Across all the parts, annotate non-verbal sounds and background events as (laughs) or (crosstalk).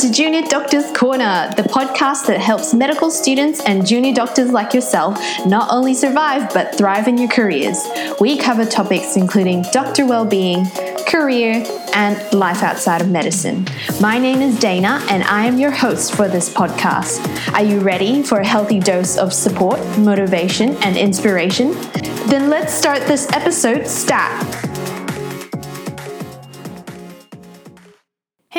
to Junior Doctors Corner, the podcast that helps medical students and junior doctors like yourself not only survive but thrive in your careers. We cover topics including doctor well-being, career, and life outside of medicine. My name is Dana, and I am your host for this podcast. Are you ready for a healthy dose of support, motivation, and inspiration? Then let's start this episode stat.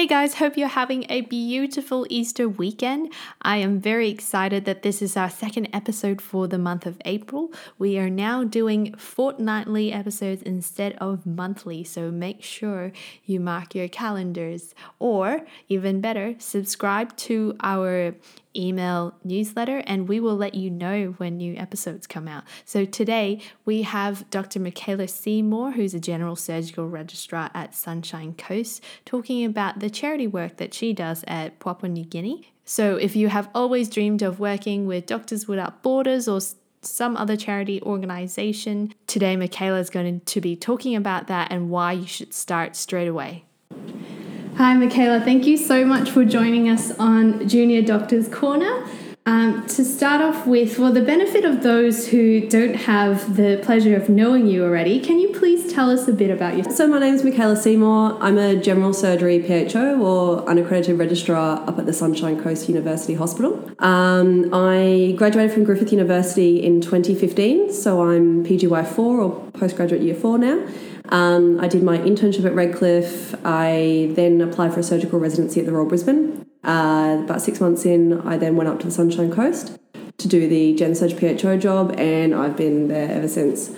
Hey guys, hope you're having a beautiful Easter weekend. I am very excited that this is our second episode for the month of April. We are now doing fortnightly episodes instead of monthly, so make sure you mark your calendars. Or, even better, subscribe to our email newsletter and we will let you know when new episodes come out. So today we have Dr. Michaela Seymour, who's a general surgical registrar at Sunshine Coast, talking about the charity work that she does at Papua New Guinea. So if you have always dreamed of working with Doctors Without Borders or some other charity organization, today Michaela is going to be talking about that and why you should start straight away. Hi, Michaela. Thank you so much for joining us on Junior Doctors Corner. Um, to start off with, for the benefit of those who don't have the pleasure of knowing you already, can you please tell us a bit about yourself? So, my name is Michaela Seymour. I'm a general surgery PHO or unaccredited registrar up at the Sunshine Coast University Hospital. Um, I graduated from Griffith University in 2015, so I'm PGY4 or postgraduate year 4 now. Um, I did my internship at Redcliffe. I then applied for a surgical residency at the Royal Brisbane. Uh, about six months in, I then went up to the Sunshine Coast to do the Gen Surg PHO job, and I've been there ever since.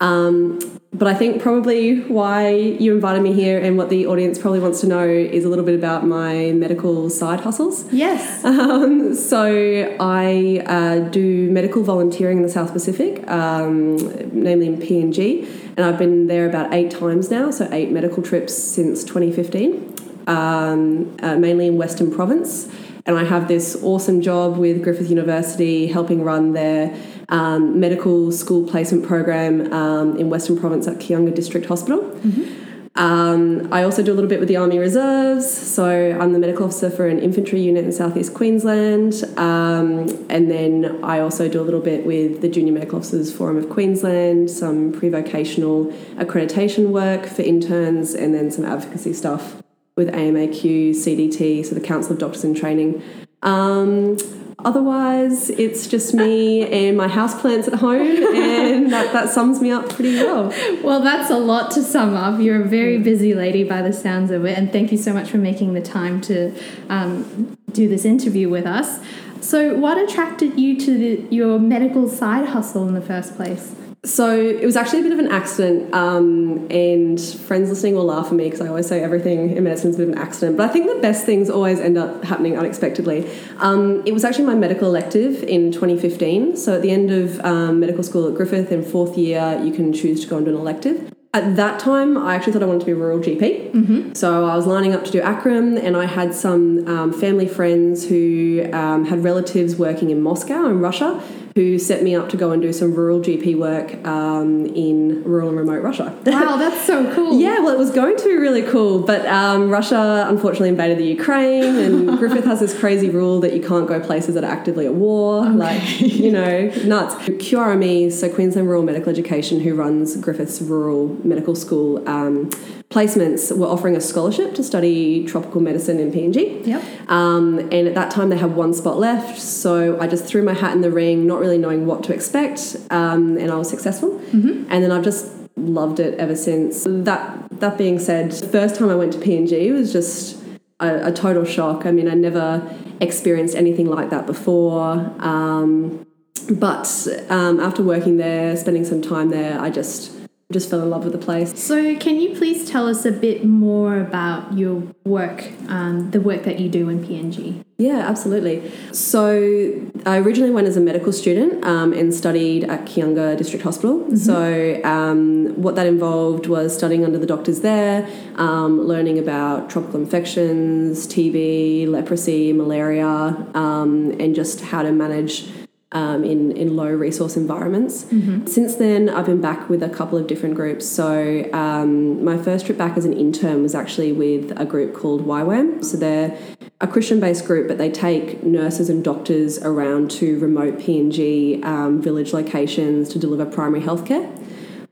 Um, but I think probably why you invited me here and what the audience probably wants to know is a little bit about my medical side hustles. Yes. Um, so I uh, do medical volunteering in the South Pacific, um, namely in PNG and I've been there about eight times now, so eight medical trips since 2015, um, uh, mainly in Western Province. And I have this awesome job with Griffith University helping run their um, medical school placement program um, in Western Province at Kiunga District Hospital. Mm-hmm. Um, I also do a little bit with the Army Reserves, so I'm the medical officer for an infantry unit in southeast Queensland, um, and then I also do a little bit with the Junior Medical Officers Forum of Queensland, some pre-vocational accreditation work for interns, and then some advocacy stuff with AMAQ, CDT, so the Council of Doctors in Training. Um, Otherwise, it's just me and my houseplants at home, and that, that sums me up pretty well. Well, that's a lot to sum up. You're a very busy lady by the sounds of it, and thank you so much for making the time to um, do this interview with us. So, what attracted you to the, your medical side hustle in the first place? So it was actually a bit of an accident, um, and friends listening will laugh at me because I always say everything in medicine is a bit of an accident. But I think the best things always end up happening unexpectedly. Um, it was actually my medical elective in 2015. So at the end of um, medical school at Griffith in fourth year, you can choose to go into an elective. At that time, I actually thought I wanted to be a rural GP. Mm-hmm. So I was lining up to do ACRRM, and I had some um, family friends who um, had relatives working in Moscow in Russia who set me up to go and do some rural GP work um, in rural and remote Russia. (laughs) Wow, that's so cool. yeah, well, it was going to be really cool, but um, Russia unfortunately invaded the Ukraine, and (laughs) Griffith has this crazy rule that you can't go places that are actively at war. Okay. Like, you know, nuts. QRME, so Queensland Rural Medical Education, who runs Griffith's Rural Medical School, um, placements were offering a scholarship to study tropical medicine in PNG. Yep. Um, and at that time, they had one spot left. So I just threw my hat in the ring, not really knowing what to expect. Um, and I was successful. Mm-hmm. And then I've just loved it ever since. That, that being said, the first time I went to PNG was just a, a total shock. I mean, I never experienced anything like that before. Um, but um, after working there, spending some time there, I just just fell in love with the place. So, can you please tell us a bit more about your work, um, the work that you do in PNG? Yeah, absolutely. So, I originally went as a medical student um, and studied at Kiunga District Hospital. Mm-hmm. So, um, what that involved was studying under the doctors there, um, learning about tropical infections, TB, leprosy, malaria, um, and just how to manage um, in, in low resource environments. Since then, I've been back with a couple of different groups. So, um, my first trip back as an intern was actually with a group called YWAM. So, they're a Christian based group, but they take nurses and doctors around to remote PNG um, village locations to deliver primary healthcare.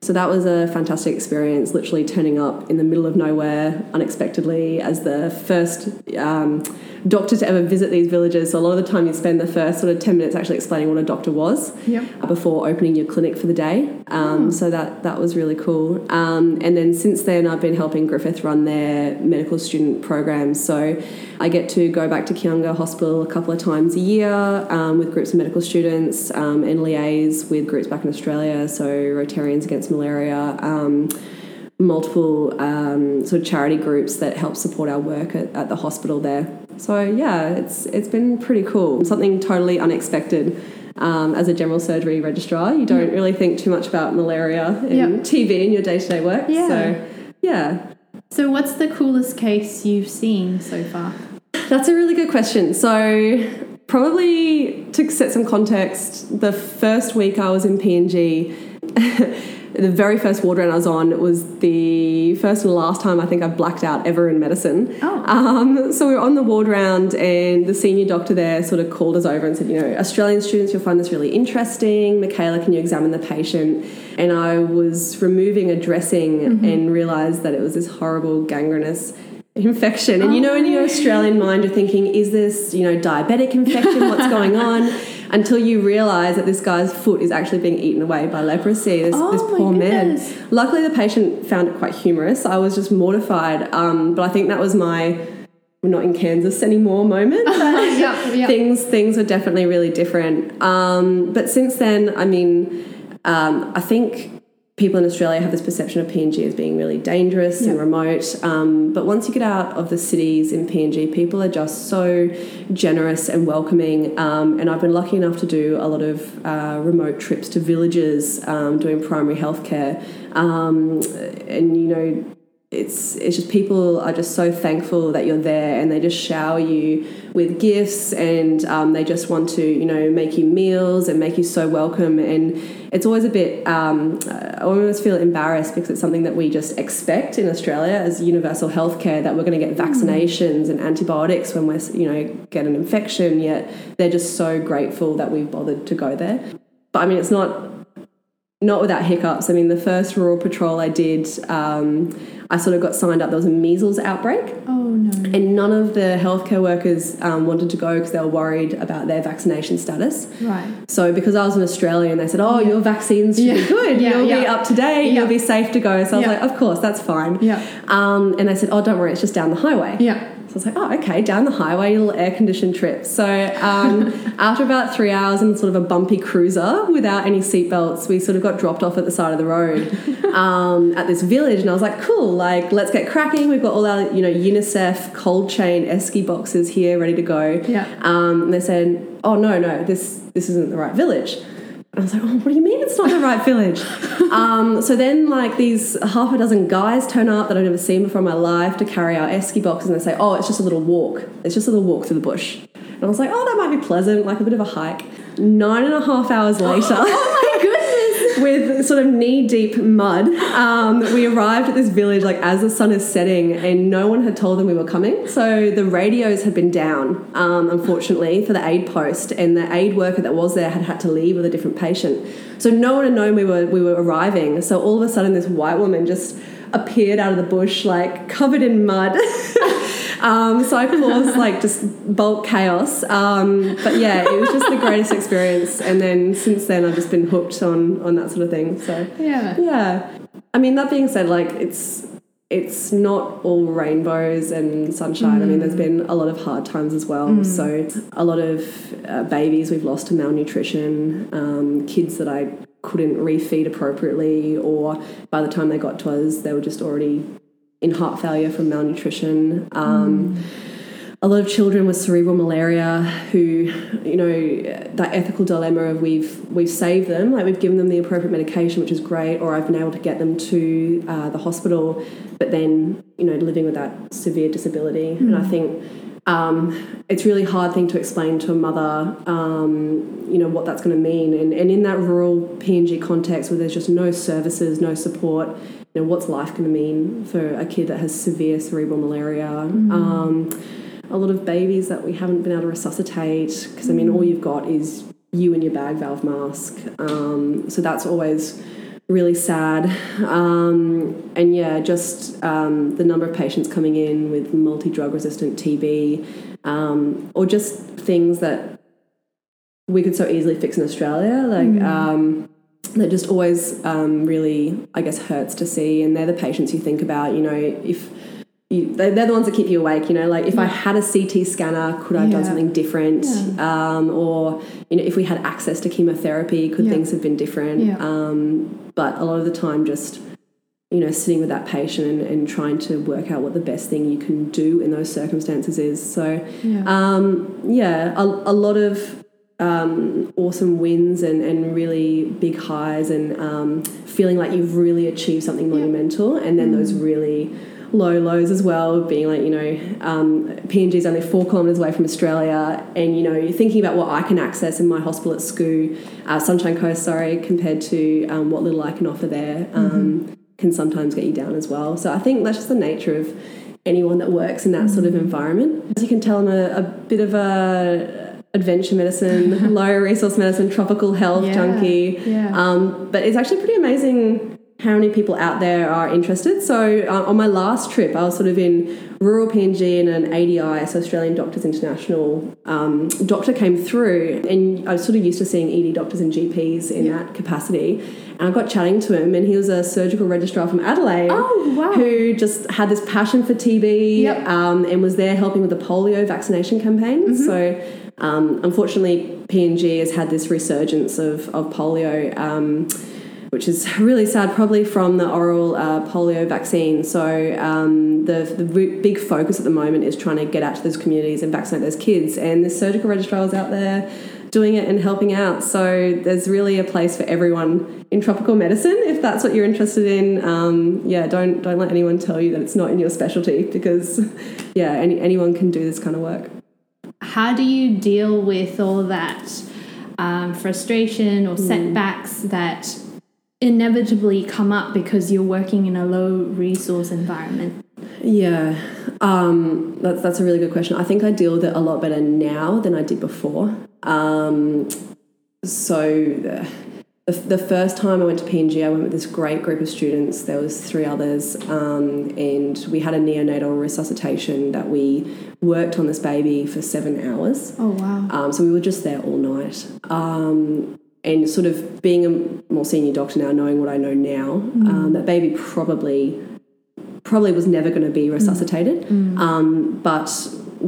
So that was a fantastic experience, literally turning up in the middle of nowhere unexpectedly as the first um, doctor to ever visit these villages. So a lot of the time you spend the first sort of 10 minutes actually explaining what a doctor was Yep. before opening your clinic for the day. Um, So that, that was really cool. Um, and then since then, I've been helping Griffith run their medical student programs. So I get to go back to Kiunga Hospital a couple of times a year um, with groups of medical students um, and liaise with groups back in Australia. So Rotarians Against Malaria. Um, multiple um, sort of charity groups that help support our work at, at the hospital there. So yeah, it's it's been pretty cool. Something totally unexpected. Um, as a general surgery registrar, you don't really think too much about malaria and Yep. TB in your day to day work. Yeah. So yeah, So, what's the coolest case you've seen so far? That's a really good question. So, probably to set some context, the first week I was in PNG, (laughs) the very first ward round I was on was the first and last time I think I've blacked out ever in medicine. Oh. Um, so we were on the ward round, and the senior doctor there sort of called us over and said, you know, Australian students, you'll find this really interesting. Michaela, can you examine the patient? And I was removing a dressing and realised that it was this horrible gangrenous (laughs) infection. And you know, in your Australian mind, you're thinking, is this, you know, diabetic infection? What's (laughs) going on? Until you realise that this guy's foot is actually being eaten away by leprosy. This, Oh this poor man. Luckily, the patient found it quite humorous. I was just mortified. Um, but I think that was my we're not in Kansas anymore moment. (laughs) yeah, yeah. things things were definitely really different. Um, but since then, I mean, um, I think people in Australia have this perception of PNG as being really dangerous and remote. Um, but once you get out of the cities in PNG, people are just so generous and welcoming. Um, and I've been lucky enough to do a lot of uh, remote trips to villages um, doing primary healthcare. Um, and, you know, it's it's just people are just so thankful that you're there and they just shower you with gifts and um, they just want to you know make you meals and make you so welcome. And it's always a bit um, I almost feel embarrassed because it's something that we just expect in Australia as universal healthcare that we're going to get vaccinations and antibiotics when we're you know get an infection yet they're just so grateful that we've bothered to go there. But I mean it's not not without hiccups. I mean, the first rural patrol I did, um, I sort of got signed up. There was a measles outbreak, Oh no. and none of the healthcare workers um, wanted to go because they were worried about their vaccination status. Right. So, because I was an Australian, they said, "Oh, your vaccines should Yeah. be good. Yeah, You'll be up to date. Yeah. You'll be safe to go." So I was Yeah. like, "Of course, that's fine." Yeah. Um, and they said, "Oh, don't worry, it's just down the highway." Yeah. I was like, oh, okay, down the highway, little air conditioned trip. So um, (laughs) after about three hours in sort of a bumpy cruiser without any seatbelts, we sort of got dropped off at the side of the road (laughs) um, at this village. And I was like, cool, like, let's get cracking. We've got all our, you know, UNICEF cold chain esky boxes here ready to go. Yeah. Um, and they said, oh, no, no, this, this isn't the right village. I was like, oh, what do you mean it's not the right village? (laughs) um, so then, like, these half a dozen guys turn up that I've never seen before in my life to carry our esky boxes, and they say, oh, it's just a little walk. It's just a little walk through the bush. And I was like, oh, that might be pleasant, like a bit of a hike. Nine and a half hours later. (laughs) With sort of knee deep mud. Um, we arrived at this village like as the sun is setting, and no one had told them we were coming. So the radios had been down, um, unfortunately, for the aid post, and the aid worker that was there had had to leave with a different patient. So no one had known we were we were arriving. So all of a sudden, this white woman just appeared out of the bush, like covered in mud. (laughs) Um, so I caused like just bulk chaos. Um, but yeah, it was just the greatest experience. And then since then, I've just been hooked on on that sort of thing. So Yeah. yeah, I mean that being said, like it's it's not all rainbows and sunshine. I mean, there's been a lot of hard times as well. So a lot of uh, babies we've lost to malnutrition, um, kids that I couldn't refeed appropriately, or by the time they got to us, they were just already in heart failure from malnutrition. Um, A lot of children with cerebral malaria who, you know, that ethical dilemma of we've we've saved them, like we've given them the appropriate medication, which is great, or I've been able to get them to uh, the hospital, but then you know living with that severe disability, and I think um, it's really hard thing to explain to a mother, um, you know, what that's going to mean. And, and in that rural PNG context where there's just no services, no support, you know, what's life going to mean for a kid that has severe cerebral malaria? Mm. Um, a lot of babies that we haven't been able to resuscitate because, I mean, all you've got is you and your bag valve mask. Um, so that's always really sad. Um, and yeah, just um, the number of patients coming in with multi drug resistant TB um, or just things that we could so easily fix in Australia. Like, mm. That just always um, really, I guess, hurts to see. And they're the patients you think about, you know, if you, they're the ones that keep you awake. You know, like if yeah. I had a CT scanner, could I have yeah. done something different? Yeah. Um, or you know, if we had access to chemotherapy, could things have been different? Um, but a lot of the time, just you know, sitting with that patient and, and, trying to work out what the best thing you can do in those circumstances is. So, yeah, um, yeah a, a, lot of um, awesome wins and, and really big highs and um, feeling like you've really achieved something monumental, and then mm. those really low lows as well, being like, you know, um, PNG is only four kilometres away from Australia, and, you know, you're thinking about what I can access in my hospital at SCU, uh, Sunshine Coast, sorry, compared to um, what little I can offer there, um, mm-hmm. can sometimes get you down as well. So I think that's just the nature of anyone that works in that mm-hmm. sort of mm-hmm. environment. As you can tell, I'm a, a bit of a adventure medicine, (laughs) low resource medicine, tropical health yeah, junkie. Yeah. Um, but it's actually pretty amazing how many people out there are interested. So uh, on my last trip, I was sort of in rural PNG and an ADI, so Australian Doctors International um, doctor came through, and I was sort of used to seeing ED doctors and GPs in yeah. that capacity. And I got chatting to him, and he was a surgical registrar from Adelaide oh, wow. who just had this passion for TB yep. um, and was there helping with the polio vaccination campaign. Mm-hmm. So um, unfortunately, PNG has had this resurgence of, of polio um, which is really sad, probably from the oral uh, polio vaccine. So um, the, the big focus at the moment is trying to get out to those communities and vaccinate those kids. And the surgical registrars out there doing it and helping out. So there's really a place for everyone in tropical medicine if that's what you're interested in. Um, yeah, don't don't let anyone tell you that it's not in your specialty because (laughs) yeah, any, anyone can do this kind of work. How do you deal with all that um, frustration or hmm. setbacks mm. that inevitably come up because you're working in a low resource environment? Yeah, um, that's that's a really good question. I think I deal with it a lot better now than I did before. Um, so the, the, first time I went to PNG, I went with this great group of students. There was three others, um, and we had a neonatal resuscitation that we worked on this baby for seven hours. Oh wow! Um, so we were just there all night. Um, and sort of being a more senior doctor now, knowing what I know now, mm. um, that baby probably probably was never going to be resuscitated. Mm. mm. Um, but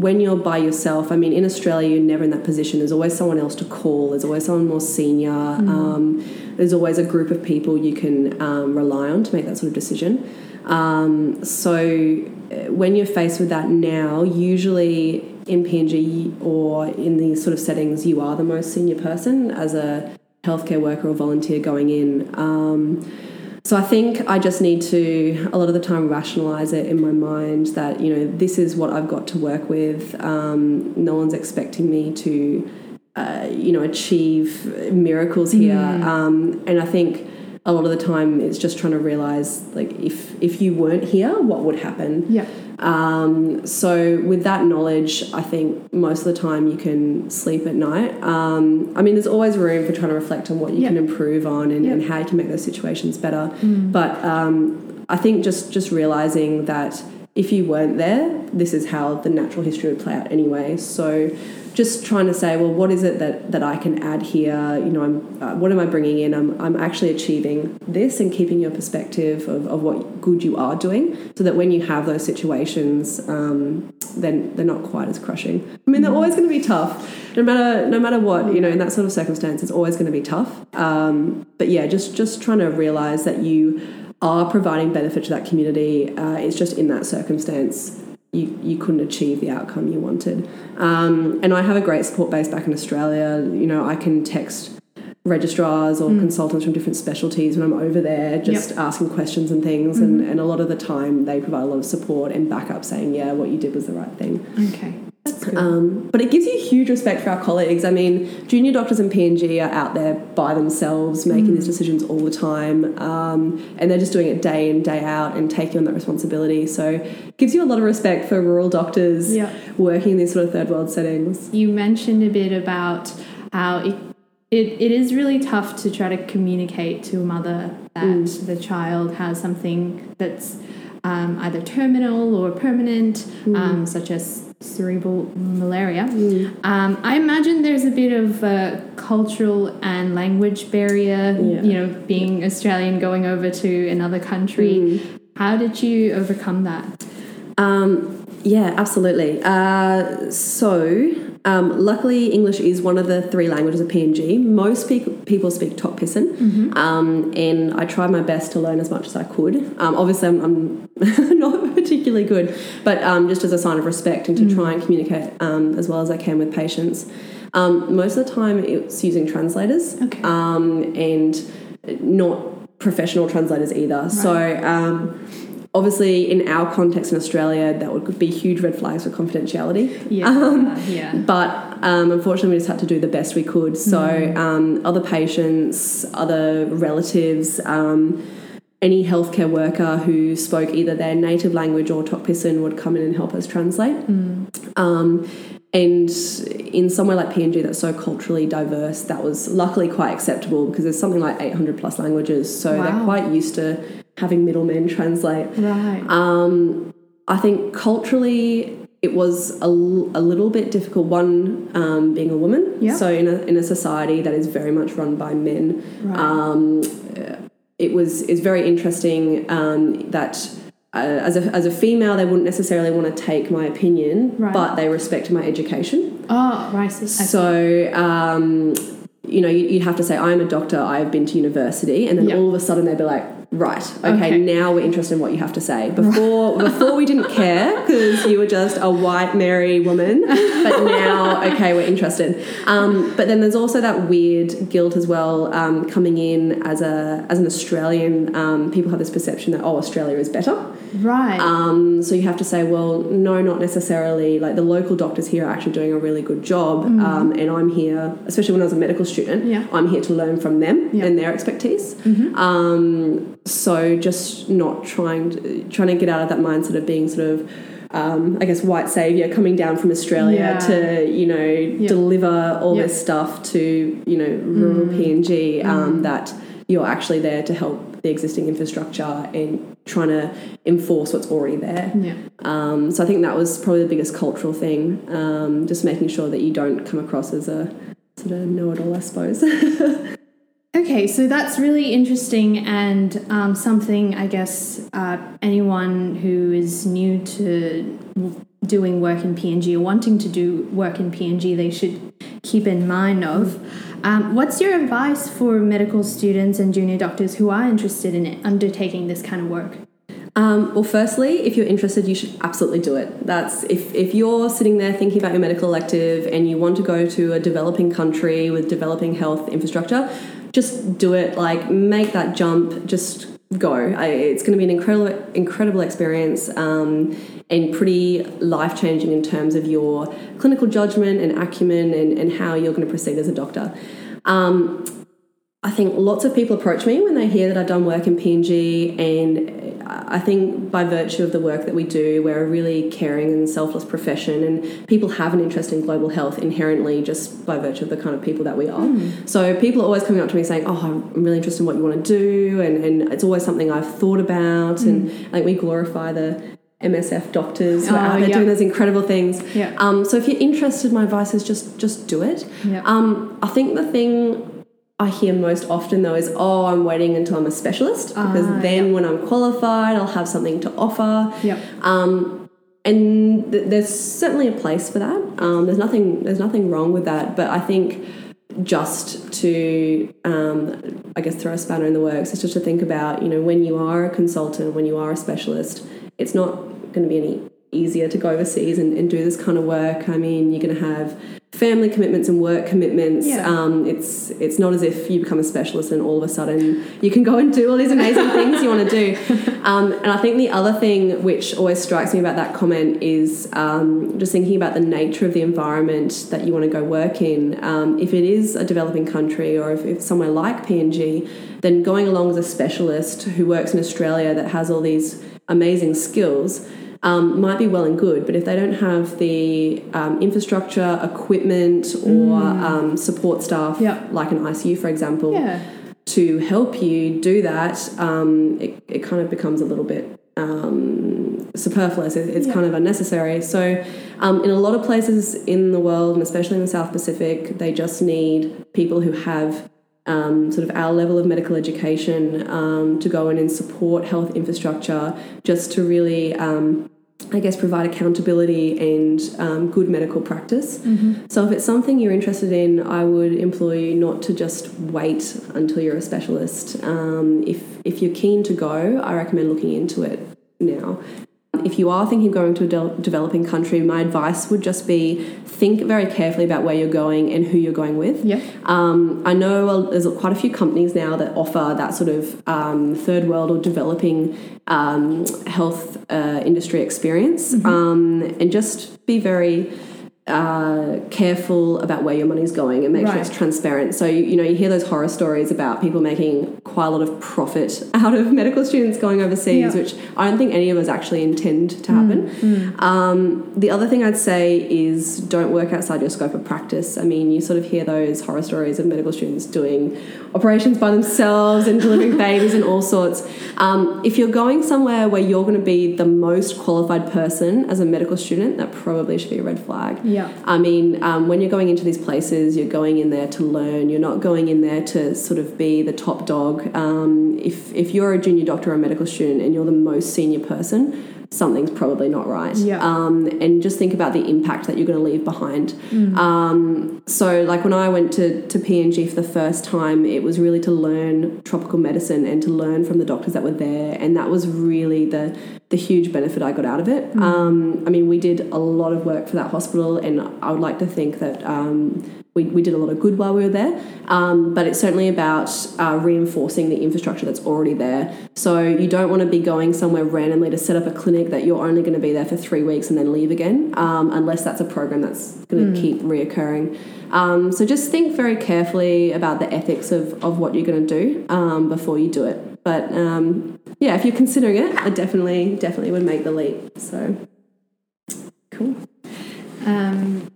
when you're by yourself, I mean, in Australia, you're never in that position. There's always someone else to call. There's always someone more senior. Mm. Um, there's always a group of people you can um, rely on to make that sort of decision. Um, so uh, when you're faced with that now, usually in PNG or in these sort of settings, you are the most senior person as a healthcare worker or volunteer going in. So I think I just need to a lot of the time rationalize it in my mind that you know this is what I've got to work with. Um, no one's expecting me to uh, you know achieve miracles here, mm. um, and I think a lot of the time it's just trying to realize like if if you weren't here, what would happen? Yeah. Um, so with that knowledge, I think most of the time you can sleep at night. Um, I mean, there's always room for trying to reflect on what you can improve on and, and, how you can make those situations better. Mm. But um, I think just just realizing that if you weren't there, this is how the natural history would play out anyway. So just trying to say, well, what is it that, that I can add here? You know, I'm, uh, what am I bringing in? I'm, I'm actually achieving this and keeping your perspective of, of what good you are doing so that when you have those situations, um, then they're not quite as crushing. I mean, they're always going to be tough. No matter, no matter what, you know, in that sort of circumstance, it's always going to be tough. Um, but yeah, just, just trying to realize that you are providing benefit to that community. Uh, it's just in that circumstance you, you couldn't achieve the outcome you wanted. Um, and I have a great support base back in Australia. You know, I can text registrars or mm. consultants from different specialties when I'm over there, just yep. asking questions and things. Mm-hmm. And, and a lot of the time, they provide a lot of support and backup saying, yeah, what you did was the right thing. Okay. Um, but it gives you huge respect for our colleagues. I mean, junior doctors in PNG are out there by themselves making mm. these decisions all the time, um, and they're just doing it day in day out and taking on that responsibility. So, it gives you a lot of respect for rural doctors yeah. working in these sort of third world settings. You mentioned a bit about how it it, it is really tough to try to communicate to a mother that mm. the child has something that's um, either terminal or permanent, mm. um, such as cerebral malaria. Mm. Um, I imagine there's a bit of a cultural and language barrier, yeah. you know, being Australian going over to another country. Mm. How did you overcome that? Um, yeah, absolutely. Uh, so, um, luckily, English is one of the three languages of PNG. Most pe- people speak Tok Pisin, mm-hmm. um, and I tried my best to learn as much as I could. Um, obviously, I'm, I'm (laughs) not particularly good, but um, just as a sign of respect and to mm-hmm. try and communicate um, as well as I can with patients. Um, most of the time, it's using translators okay. and not professional translators either. Right. So, obviously in our context in Australia that would be huge red flags for confidentiality yeah, um, yeah. but um, unfortunately we just had to do the best we could so mm. um, other patients other relatives um, any healthcare worker who spoke either their native language or Tok Pisin would come in and help us translate mm. Um, and in somewhere like PNG that's so culturally diverse, that was luckily quite acceptable because there's something like 800 plus languages, so wow. they're quite used to having middlemen translate. Right. Um, I think culturally it was a, a little bit difficult. One, um, being a woman. Yeah. So in a, in a society that is very much run by men, right. um, it was is very interesting um, that. Uh, as, a, as a female, they wouldn't necessarily want to take my opinion, right. but they respect my education. Oh, right. So, um, you know, you'd have to say, I'm a doctor, I've been to university, and then yep. all of a sudden they'd be like, Right. Okay, okay, Now we're interested in what you have to say. (laughs) Before, before we didn't care because you were just a white Mary woman, but now, okay, we're interested. Um, but then there's also that weird guilt as well um, coming in as a as an Australian. Um, people have this perception that oh, Australia is better. Right. Um, so you have to say, well, no, not necessarily. Like the local doctors here are actually doing a really good job, mm. um, and I'm here, especially when I was a medical student. Yeah. I'm here to learn from them yeah. and their expertise. Mm-hmm. So just not trying to, trying to get out of that mindset of being sort of um, I guess white savior coming down from Australia yeah. to you know yep. deliver all yep. this stuff to you know rural mm. PNG um, mm. that you're actually there to help the existing infrastructure and trying to enforce what's already there. Yeah. Um, so I think that was probably the biggest cultural thing, um, just making sure that you don't come across as a sort of know-it-all, I suppose. (laughs) Okay, so that's really interesting and um, something I guess uh, anyone who is new to doing work in PNG or wanting to do work in PNG, they should keep in mind of. Um, what's your advice for medical students and junior doctors who are interested in it, undertaking this kind of work? Um, well, firstly, if you're interested, you should absolutely do it. That's if, if you're sitting there thinking about your medical elective and you want to go to a developing country with developing health infrastructure, just do it. Like make that jump. Just go. I, it's going to be an incredible, incredible experience. Um, and pretty life changing in terms of your clinical judgment and acumen and, and how you're going to proceed as a doctor. Um, I think lots of people approach me when they hear that I've done work in PNG, and I think by virtue of the work that we do, we're a really caring and selfless profession, and people have an interest in global health inherently just by virtue of the kind of people that we are. Mm. So people are always coming up to me saying, "Oh, I'm really interested in what you want to do," and, and it's always something I've thought about, mm. and I think we glorify the MSF doctors who are oh, out there doing those incredible things. Yeah. Um, so if you're interested, my advice is just just do it. Yeah. Um, I think the thing I hear most often though is, oh, I'm waiting until I'm a specialist because uh, then when I'm qualified, I'll have something to offer. Yep. Um, and th- there's certainly a place for that. Um, there's nothing there's nothing wrong with that, but I think just to um, I guess throw a spanner in the works is just to think about you know when you are a consultant, when you are a specialist, it's not going to be any easier to go overseas and, and do this kind of work. I mean, you're going to have family commitments and work commitments. Yeah. Um, it's it's not as if you become a specialist and all of a sudden you can go and do all these amazing things you want to do. (laughs) Um, and I think the other thing which always strikes me about that comment is um, just thinking about the nature of the environment that you want to go work in. Um, if it is a developing country or if it's somewhere like PNG, then going along as a specialist who works in Australia that has all these amazing skills um, might be well and good, but if they don't have the um, infrastructure, equipment, or um, support staff, Yeah. like an ICU, for example, Yeah. to help you do that, um, it, it kind of becomes a little bit um, superfluous. It, it's Yeah. kind of unnecessary. So, um, in a lot of places in the world, and especially in the South Pacific, they just need people who have um, sort of our level of medical education um, to go in and support health infrastructure, just to really. Um, I guess provide accountability and um, good medical practice. So, if it's something you're interested in, I would implore you not to just wait until you're a specialist. Um, if if you're keen to go, I recommend looking into it now. If you are thinking of going to a del- developing country, my advice would just be think very carefully about where you're going and who you're going with. Yeah. Um, I know there's quite a few companies now that offer that sort of um, third world or developing um, health uh, industry experience, um, and just be very uh, careful about where your money's going and make sure it's transparent. So you, you know you hear those horror stories about people making quite a lot of profit (laughs) out of medical students going overseas, which I don't think any of us actually intend to happen. Um, the other thing I'd say is don't work outside your scope of practice. I mean, you sort of hear those horror stories of medical students doing operations by themselves and delivering (laughs) babies and all sorts. Um, if you're going somewhere where you're going to be the most qualified person as a medical student, that probably should be a red flag. Yeah. I mean, um, when you're going into these places, you're going in there to learn. You're not going in there to sort of be the top dog. Um, if if you're a junior doctor or a medical student and you're the most senior person, something's probably not right. Yeah. Um, and just think about the impact that you're going to leave behind. Um, so, like when I went to to PNG for the first time, it was really to learn tropical medicine and to learn from the doctors that were there, and that was really the the huge benefit I got out of it. Um, I mean, we did a lot of work for that hospital, and I would like to think that um, we, we did a lot of good while we were there. Um, but it's certainly about uh, reinforcing the infrastructure that's already there. So you don't want to be going somewhere randomly to set up a clinic that you're only going to be there for three weeks and then leave again, um, unless that's a program that's going to keep reoccurring. Um, so just think very carefully about the ethics of, of what you're going to do um, before you do it. But um, yeah, if you're considering it, I definitely definitely would make the leap. So Cool. Um,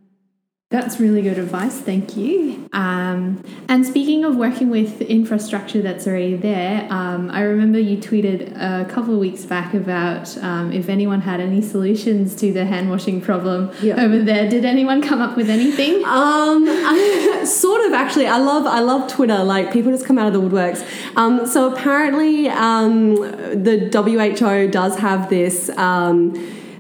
that's really good advice. Thank you. Um, and speaking of working with infrastructure that's already there, um, I remember you tweeted a couple of weeks back about um, if anyone had any solutions to the hand washing problem Yeah. over there. Did anyone come up with anything? (laughs) Um, (laughs) sort of actually. I love I love Twitter. Like people just come out of the woodworks. Um, so apparently, um, the WHO does have this.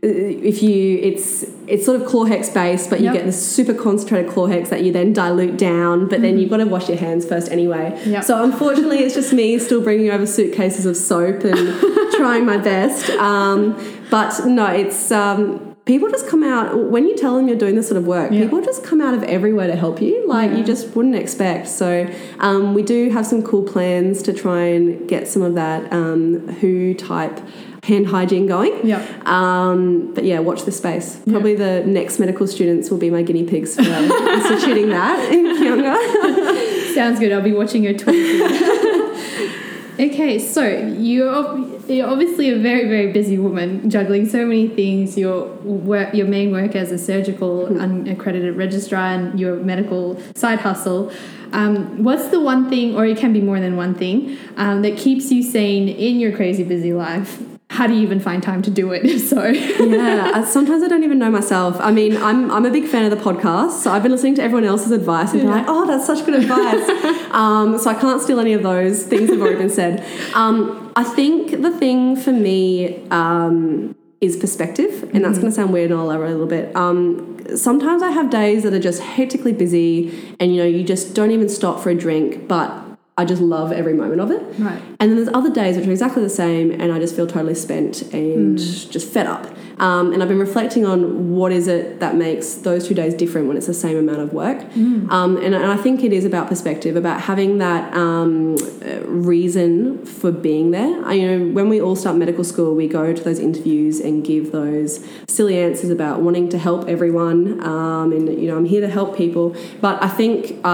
Um, if you, it's it's sort of chlorhex based, but you Yep. get this super concentrated chlorhex that you then dilute down. But then you've got to wash your hands first anyway. Yep. So unfortunately, it's just me still bringing over suitcases of soap and (laughs) trying my best. Um, but no, it's. Um, People just come out when you tell them you're doing this sort of work. Yeah. People just come out of everywhere to help you, like Yeah. you just wouldn't expect. So um, we do have some cool plans to try and get some of that um, Who type hand hygiene going. Yeah. Um, but yeah, watch the space. Probably the next medical students will be my guinea pigs for instituting that (laughs) in Kiunga. (laughs) Sounds good. I'll be watching your tweet. (laughs) okay, so you're you're obviously a very very busy woman, juggling so many things. Your work, your main work as a surgical unaccredited registrar, and your medical side hustle. Um, what's the one thing, or it can be more than one thing, um, that keeps you sane in your crazy busy life? How do you even find time to do it? (laughs) So yeah, sometimes I don't even know myself. I mean, I'm, I'm a big fan of the podcast, so I've been listening to everyone else's advice and been like, oh, that's such good advice. (laughs) um, so I can't steal any of those. Things have already been said. Um, I think the thing for me um, is perspective, and that's going to sound weird and I'll elaborate a little bit. Um, sometimes I have days that are just hectically busy, and you know, you just don't even stop for a drink, but I just love every moment of it. Right. And then there's other days which are exactly the same, and I just feel totally spent and just fed up. Um, and I've been reflecting on what is it that makes those two days different when it's the same amount of work. Um, and, and I think it is about perspective, about having that um, uh, reason for being there. I, you know, when we all start medical school, we go to those interviews and give those silly answers about wanting to help everyone, um, and you know, I'm here to help people. But I think.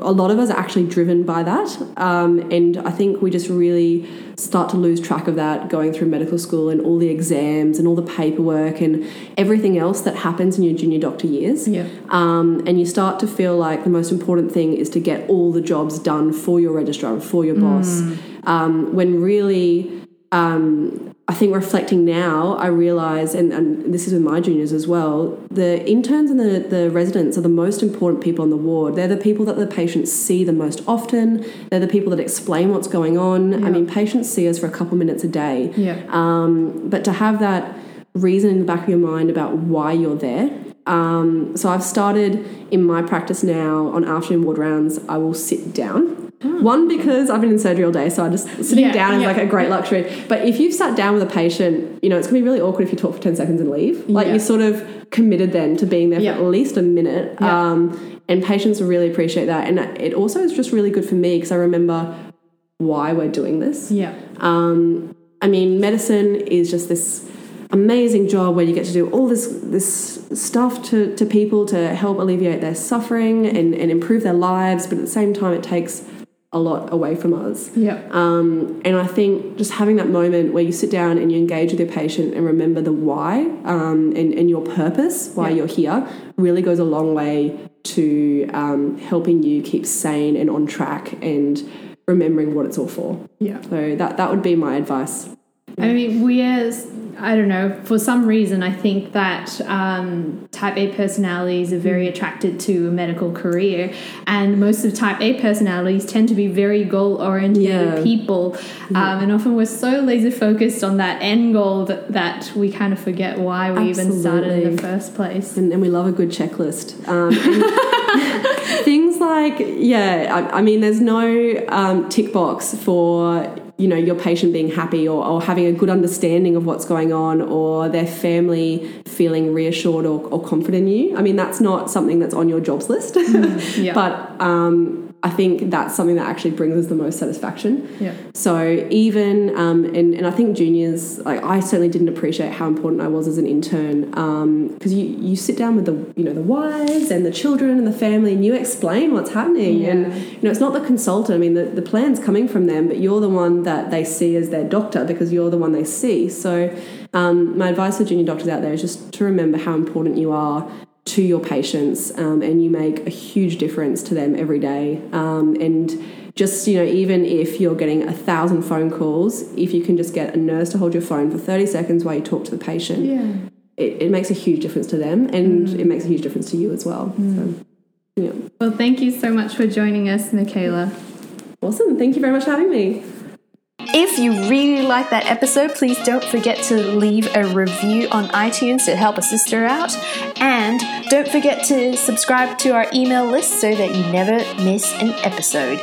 A lot of us are actually driven by that. Um, and I think we just really start to lose track of that going through medical school and all the exams and all the paperwork and everything else that happens in your junior doctor years. Yeah. Um, and you start to feel like the most important thing is to get all the jobs done for your registrar for your boss. Um, when really, um, I think reflecting now, I realise, and, and this is with my juniors as well, the interns and the, the residents are the most important people on the ward. They're the people that the patients see the most often. They're the people that explain what's going on. I mean, patients see us for a couple minutes a day. Yeah. Um, but to have that reason in the back of your mind about why you're there. Um, so I've started in my practice now on afternoon ward rounds, I will sit down. One, because I've been in surgery all day, so I just sitting Yeah, down is yeah. like a great luxury. But if you've sat down with a patient, you know, it's gonna be really awkward if you talk for 10 seconds and leave. Like Yeah. you're sort of committed then to being there for at least a minute. Um, and patients really appreciate that. And it also is just really good for me because I remember why we're doing this. Yeah. Um, I mean, medicine is just this amazing job where you get to do all this this stuff to, to people to help alleviate their suffering and, and improve their lives, but at the same time, it takes a lot away from us. Yeah. Um, and I think just having that moment where you sit down and you engage with your patient and remember the why um, and, and your purpose, why Yeah. you're here, really goes a long way to um, helping you keep sane and on track and remembering what it's all for. Yeah. So that, that would be my advice. I mean, we as I don't know. For some reason, I think that um, Type A personalities are very attracted to a medical career, and most of Type A personalities tend to be very goal-oriented Yeah. people, um, and often we're so laser focused on that end goal that, that we kind of forget why we even started in the first place. and, and we love a good checklist. Um, (laughs) things like, yeah, I, I mean, there's no um, tick box for you know your patient being happy or, or having a good understanding of what's going on or their family feeling reassured or, or confident in you. I mean, that's not something that's on your jobs list, yeah. (laughs) but um, I think that's something that actually brings us the most satisfaction. Yeah. So even um, and, and I think juniors like I certainly didn't appreciate how important I was as an intern because you you sit down with the you know the wives and the children and the family and you explain what's happening and you know it's not the consultant I mean the, the plan's coming from them but you're the one that they see as their doctor because you're the one they see so um, my advice for junior doctors out there is just to remember how important you are to your patients um, and you make a huge difference to them every day. Um, and just you know even if you're getting a thousand phone calls if you can just get a nurse to hold your phone for 30 seconds while you talk to the patient yeah. it, it makes a huge difference to them and it makes a huge difference to you as well. So yeah. Well, thank you so much for joining us, Michaela. awesome. Thank you very much for having me If you really like that episode, please don't forget to leave a review on iTunes to help a sister out. And don't forget to subscribe to our email list so that you never miss an episode.